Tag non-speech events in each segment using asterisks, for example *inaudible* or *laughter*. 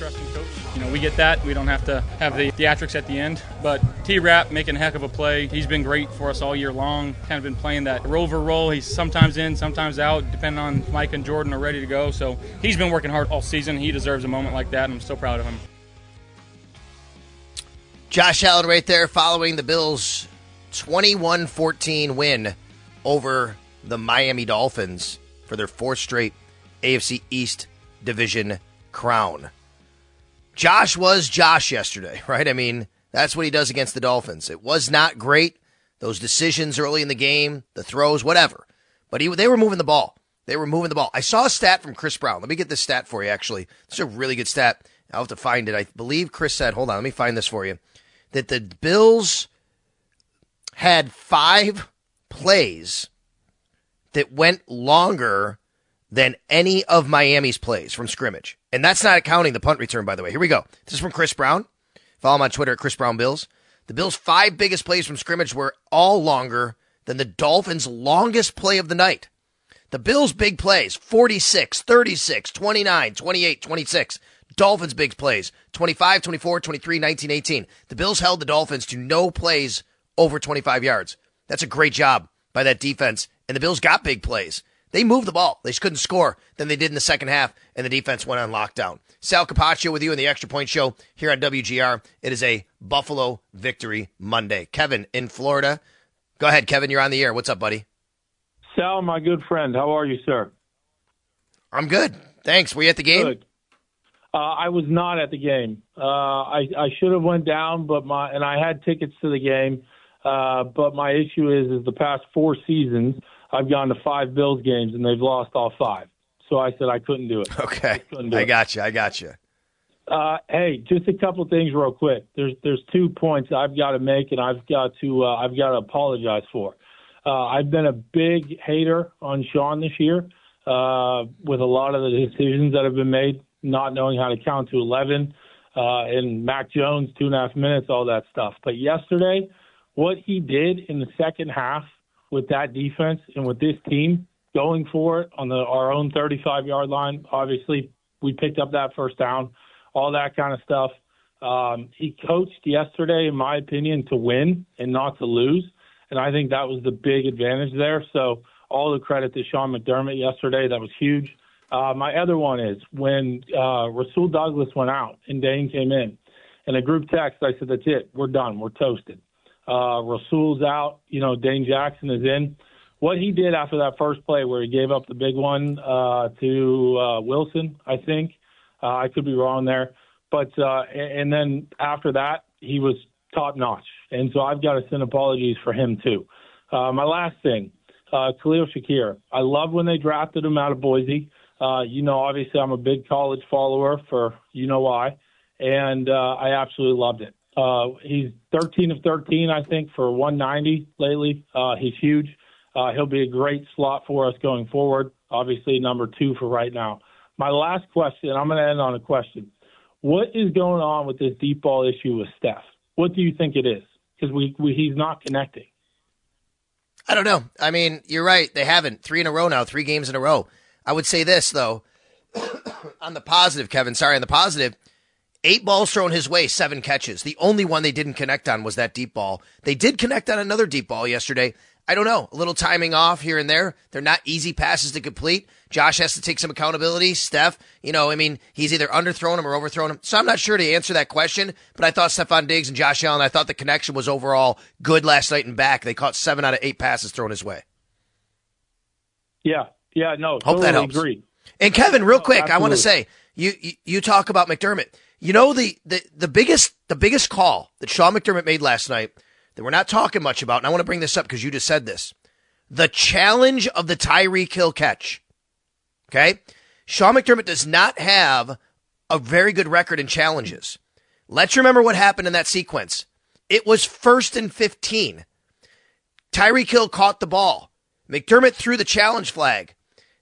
A lot of trust in coach. You know, we get that. We don't have to have the theatrics at the end. But T Rap making a heck of a play. He's been great for us all year long. Kind of been playing that rover role. He's sometimes in, sometimes out, depending on Mike and Jordan are ready to go. So he's been working hard all season. He deserves a moment like that, and I'm so proud of him. Josh Allen right there following the Bills' 21 14 win over the Miami Dolphins for their fourth straight AFC East Division crown. Josh was Josh yesterday, right? I mean, that's what he does against the Dolphins. It was not great. Those decisions early in the game, the throws, whatever. But he, they were moving the ball. They were moving the ball. I saw a stat from Chris Brown. Let me get this stat for you, actually. It's a really good stat. I'll have to find it. I believe Chris said, hold on, let me find this for you. That the Bills had five plays that went longer than any of Miami's plays from scrimmage. And that's not counting the punt return, by the way. Here we go. This is from Chris Brown. Follow him on Twitter at Chris Brown Bills. The Bills' five biggest plays from scrimmage were all longer than the Dolphins' longest play of the night. The Bills' big plays 46, 36, 29, 28, 26. Dolphins' big plays 25, 24, 23, 19, 18. The Bills held the Dolphins to no plays over 25 yards. That's a great job by that defense. And the Bills got big plays. They moved the ball. They just couldn't score than they did in the second half, and the defense went on lockdown. Sal Capaccio with you in the Extra Point Show here on WGR. It is a Buffalo Victory Monday. Kevin in Florida. Go ahead, Kevin. You're on the air. What's up, buddy? Sal, my good friend, how are you, sir? I'm good. Thanks. Were you at the game? Good. Uh, I was not at the game. Uh, I, I should have went down, but my and I had tickets to the game. Uh, but my issue is, is the past four seasons I've gone to five Bills games and they've lost all five. So I said I couldn't do it. Okay, I, I got you. I got you. Uh, hey, just a couple of things real quick. There's there's two points I've got to make and I've got to uh, I've got to apologize for. Uh, I've been a big hater on Sean this year uh, with a lot of the decisions that have been made, not knowing how to count to eleven, uh, and Mac Jones two and a half minutes, all that stuff. But yesterday, what he did in the second half with that defense and with this team going for it on the our own 35 yard line. Obviously, we picked up that first down, all that kind of stuff. Um, he coached yesterday, in my opinion, to win and not to lose, and I think that was the big advantage there. So all the credit to Sean McDermott yesterday. That was huge. Uh, my other one is when uh, Rasul Douglas went out and Dane came in. In a group text, I said, "That's it. We're done. We're toasted." Uh, Rasul's out. You know, Dane Jackson is in. What he did after that first play, where he gave up the big one uh, to uh, Wilson, I think. Uh, I could be wrong there, but uh, and then after that, he was top notch. And so I've got to send apologies for him too. Uh, my last thing, uh, Khalil Shakir. I love when they drafted him out of Boise. Uh, you know, obviously I'm a big college follower for you know why, and uh, I absolutely loved it. Uh, he's 13 of 13, I think, for 190 lately. Uh, he's huge. Uh, he'll be a great slot for us going forward. Obviously, number two for right now. My last question, I'm going to end on a question. What is going on with this deep ball issue with Steph? What do you think it is? Because we, we he's not connecting. I don't know. I mean, you're right. They haven't three in a row now, three games in a row. I would say this though, *coughs* on the positive, Kevin. Sorry, on the positive, Eight balls thrown his way, seven catches. The only one they didn't connect on was that deep ball. They did connect on another deep ball yesterday. I don't know, a little timing off here and there. They're not easy passes to complete. Josh has to take some accountability. Steph, you know, I mean, he's either underthrown him or overthrown him. So I'm not sure to answer that question, but I thought Stefon Diggs and Josh Allen, I thought the connection was overall good last night and back. They caught seven out of eight passes thrown his way. Yeah, yeah, no, Hope totally that helps. Agree. And Kevin, real oh, quick, I want to say, you, you you talk about McDermott. You know the, the the biggest the biggest call that Sean McDermott made last night that we're not talking much about, and I want to bring this up because you just said this. the challenge of the Tyreek Hill catch. Okay? Sean McDermott does not have a very good record in challenges. Let's remember what happened in that sequence. It was first and 15. Tyreek Hill caught the ball. McDermott threw the challenge flag.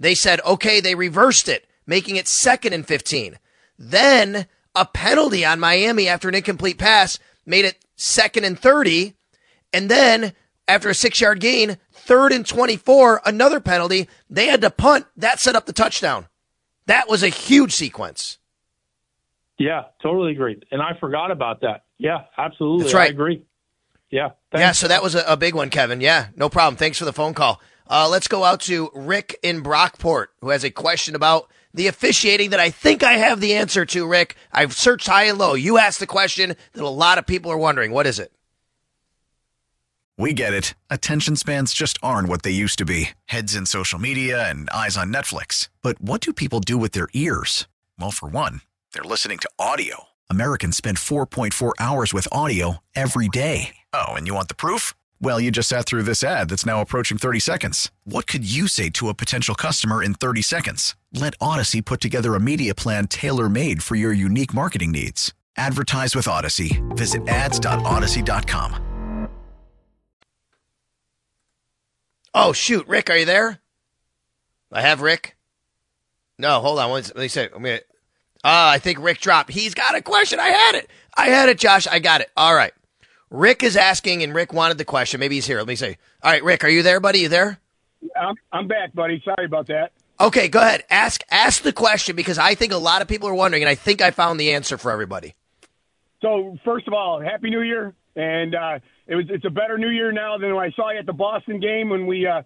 They said, okay, they reversed it, making it second and 15. Then a penalty on Miami after an incomplete pass made it second and 30. And then after a six yard gain, third and 24, another penalty. They had to punt. That set up the touchdown. That was a huge sequence. Yeah, totally agree. And I forgot about that. Yeah, absolutely. That's right. I agree. Yeah. Thanks. Yeah, so that was a, a, big one, Kevin. Yeah, no problem. Thanks for the phone call. Uh, let's go out to Rick in Brockport, who has a question about the officiating that I think I have the answer to, Rick. I've searched high and low. You asked the question that a lot of people are wondering. What is it? We get it. Attention spans just aren't what they used to be heads in social media and eyes on Netflix. But what do people do with their ears? Well, for one, they're listening to audio. Americans spend 4.4 hours with audio every day. Oh, and you want the proof? Well, you just sat through this ad that's now approaching 30 seconds. What could you say to a potential customer in 30 seconds? Let Audacy put together a media plan tailor made for your unique marketing needs. Advertise with Audacy. Visit ads.audacy.com. Oh, shoot. Rick, are you there? I have Rick. No, hold on. Let me say. Let me. Uh, I think Rick dropped. He's got a question. I had it. I had it, Josh. I got it. All right. Rick is asking, and Rick wanted the question. Maybe he's here. Let me say. All right, Rick, are you there, buddy? You there? I'm, I'm back, buddy. Sorry about that. Okay, go ahead. Ask ask the question because I think a lot of people are wondering, and I think I found the answer for everybody. So, first of all, Happy New Year, and uh, it was it's a better New Year now than when I saw you at the Boston game when we, uh,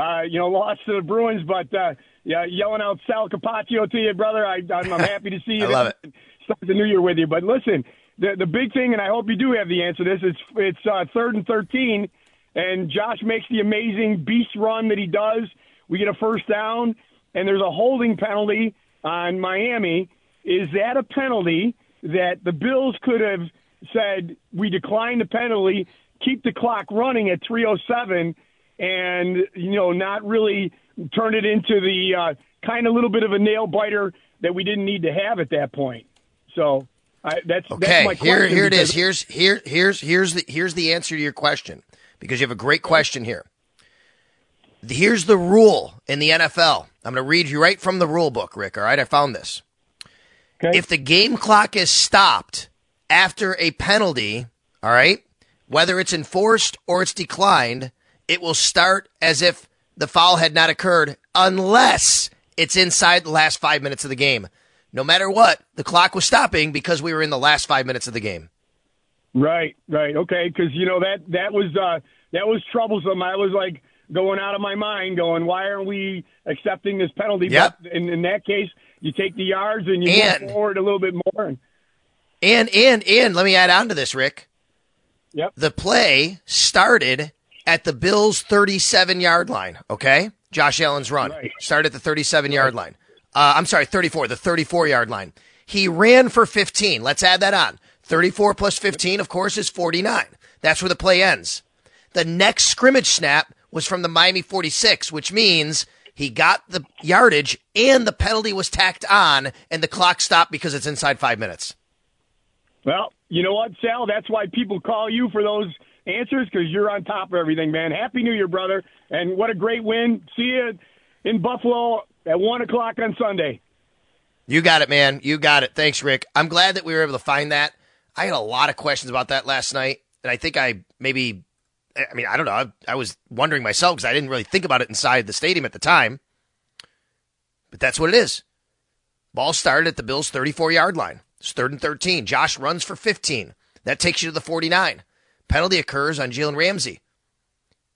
uh, you know, lost to the Bruins. But uh, yeah, yelling out Sal Capaccio to you, brother. I, I'm, I'm *laughs* happy to see you. I love it. Start the New Year with you. But listen, the the big thing, and I hope you do have the answer to this. It's it's uh, third and thirteen, and Josh makes the amazing beast run that he does. We get a first down, and there's a holding penalty on Miami. Is that a penalty that the Bills could have said we decline the penalty, keep the clock running at 307, and you know not really turn it into the uh, kind of little bit of a nail biter that we didn't need to have at that point. So I, that's okay. That's here, here it is. Here's here, here's here's the here's the answer to your question because you have a great question here. Here's the rule in the NFL. I'm going to read you right from the rule book, Rick. All right, I found this. Okay. If the game clock is stopped after a penalty, all right, whether it's enforced or it's declined, it will start as if the foul had not occurred unless it's inside the last five minutes of the game no matter what, the clock was stopping because we were in the last five minutes of the game. Right, right, okay, because you know that that was uh, that was troublesome. I was like going out of my mind, going, why aren't we accepting this penalty? Yep. But in, in that case, you take the yards and you and, move forward a little bit more. And and and let me add on to this, Rick. Yep. The play started at the Bills' 37 yard line. Okay, Josh Allen's run right. started at the 37 yard line. Uh, I'm sorry, 34, the 34 yard line. He ran for 15. Let's add that on. 34 plus 15, of course, is 49. That's where the play ends. The next scrimmage snap was from the Miami 46, which means he got the yardage and the penalty was tacked on and the clock stopped because it's inside five minutes. Well, you know what, Sal? That's why people call you for those answers because you're on top of everything, man. Happy New Year, brother. And what a great win. See you in Buffalo at one o'clock on Sunday. You got it, man. You got it. Thanks, Rick. I'm glad that we were able to find that. I had a lot of questions about that last night, and I think I maybe, I mean, I don't know. I, I was wondering myself because I didn't really think about it inside the stadium at the time. But that's what it is. Ball started at the Bills' 34 yard line. It's third and 13. Josh runs for 15. That takes you to the 49. Penalty occurs on Jalen Ramsey.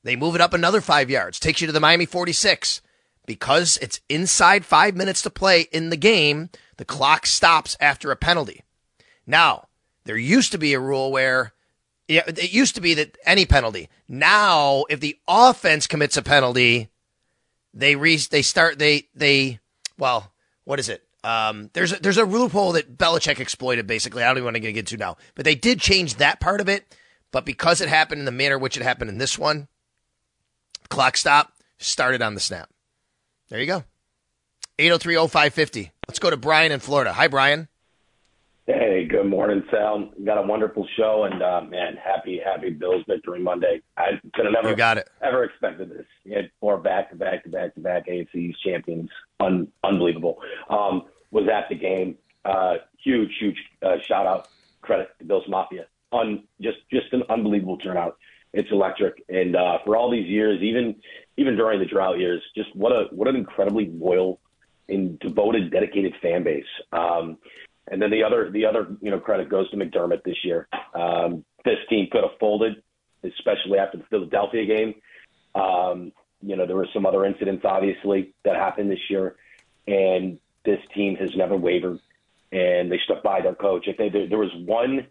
They move it up another five yards, takes you to the Miami 46 because it's inside five minutes to play in the game, the clock stops after a penalty. Now, there used to be a rule where it used to be that any penalty. Now, if the offense commits a penalty, they re, they start they they well, what is it? Um, there's a, there's a loophole that Belichick exploited. Basically, I don't even want to get into now, but they did change that part of it. But because it happened in the manner which it happened in this one, clock stop started on the snap. There you go. 803-0550. Let's go to Brian in Florida. Hi, Brian. Hey, good morning, Sal. Got a wonderful show, and uh, man, happy, happy Bills victory Monday. I could have never, You got it. ever expected this. You had four back to back to back to back AFC champions, Un- unbelievable. Um, was at the game. Uh, huge, huge uh, shout out, credit to Bills Mafia. Un- just, just an unbelievable turnout. It's electric, and uh, for all these years, even, even during the drought years, just what a, what an incredibly loyal and devoted, dedicated fan base. Um, and then the other the other you know credit goes to McDermott this year. Um, this team could have folded, especially after the Philadelphia game. Um, you know there were some other incidents obviously that happened this year, and this team has never wavered, and they stuck by their coach. If they, there, there was one.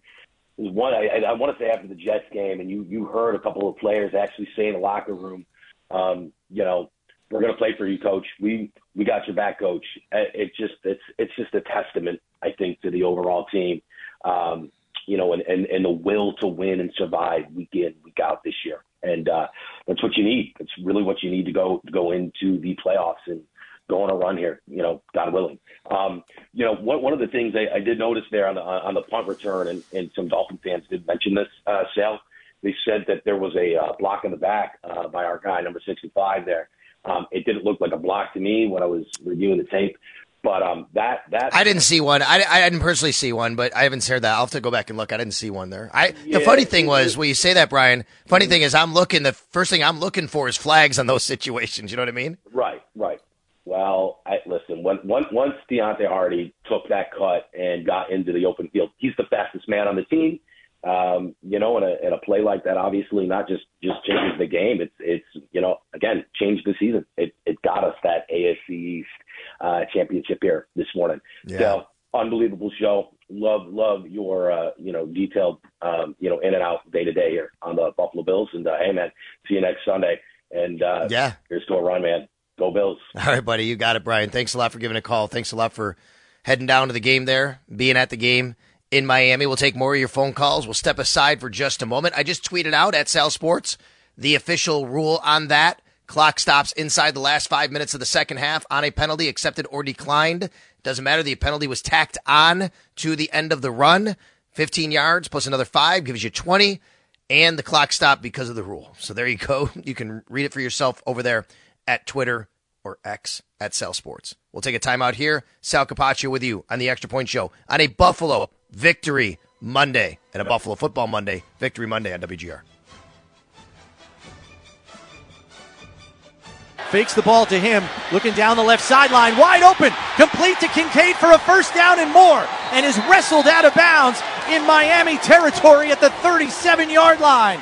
Was One, I, I want to say after the Jets game, and you you heard a couple of players actually say in the locker room, um, you know, we're going to play for you, coach. We we got your back, coach. It just it's it's just a testament, I think, to the overall team. Um, you know, and, and and the will to win and survive week in week out this year, and uh, that's what you need. It's really what you need to go to go into the playoffs and go on a run here. You know, God willing. Um, you know, one one of the things I, I did notice there on the on the punt return, and, and some Dolphin fans did mention this, uh, Sal. They said that there was a uh, block in the back uh, by our guy, number 65 there. Um, it didn't look like a block to me when I was reviewing the tape, but um, that that I didn't see one. I, I didn't personally see one, but I haven't heard that. I'll have to go back and look. I didn't see one there. I the funny thing was when you say that, Brian. Funny thing is, I'm looking. The first thing I'm looking for is flags on those *laughs* situations. You know what I mean? Right. Well, I, listen. When, once once Deonte Harty took that cut and got into the open field, he's the fastest man on the team. Um, you know, and a, and a play like that obviously not just just changes the game. It's it's you know again changed the season. It it got us that AFC East uh, championship here this morning. Yeah. So unbelievable show. Love love your uh, you know detailed um, you know in and out day to day here on the Buffalo Bills. And uh, hey man, see you next Sunday. And uh, Yeah. here's to a run, man. Go Bills. *laughs* All right, buddy. You got it, Brian. Thanks a lot for giving a call. Thanks a lot for heading down to the game there, being at the game in Miami. We'll take more of your phone calls. We'll step aside for just a moment. I just tweeted out at Sal Sports the official rule on that. Clock stops inside the last five minutes of the second half on a penalty accepted or declined. Doesn't matter. The penalty was tacked on to the end of the run. 15 yards plus another five gives you 20 and the clock stopped because of the rule. So there you go. *laughs* You can read it for yourself over there at Twitter or X at Sal Sports. We'll take a timeout here. Sal Capaccio with you on the Extra Point Show on a Buffalo Victory Monday and a Buffalo Football Monday Victory Monday on WGR. Fakes the ball to him, looking down the left sideline, wide open, complete to Kincaid for a first down and more, and is wrestled out of bounds in Miami territory at the 37 yard line.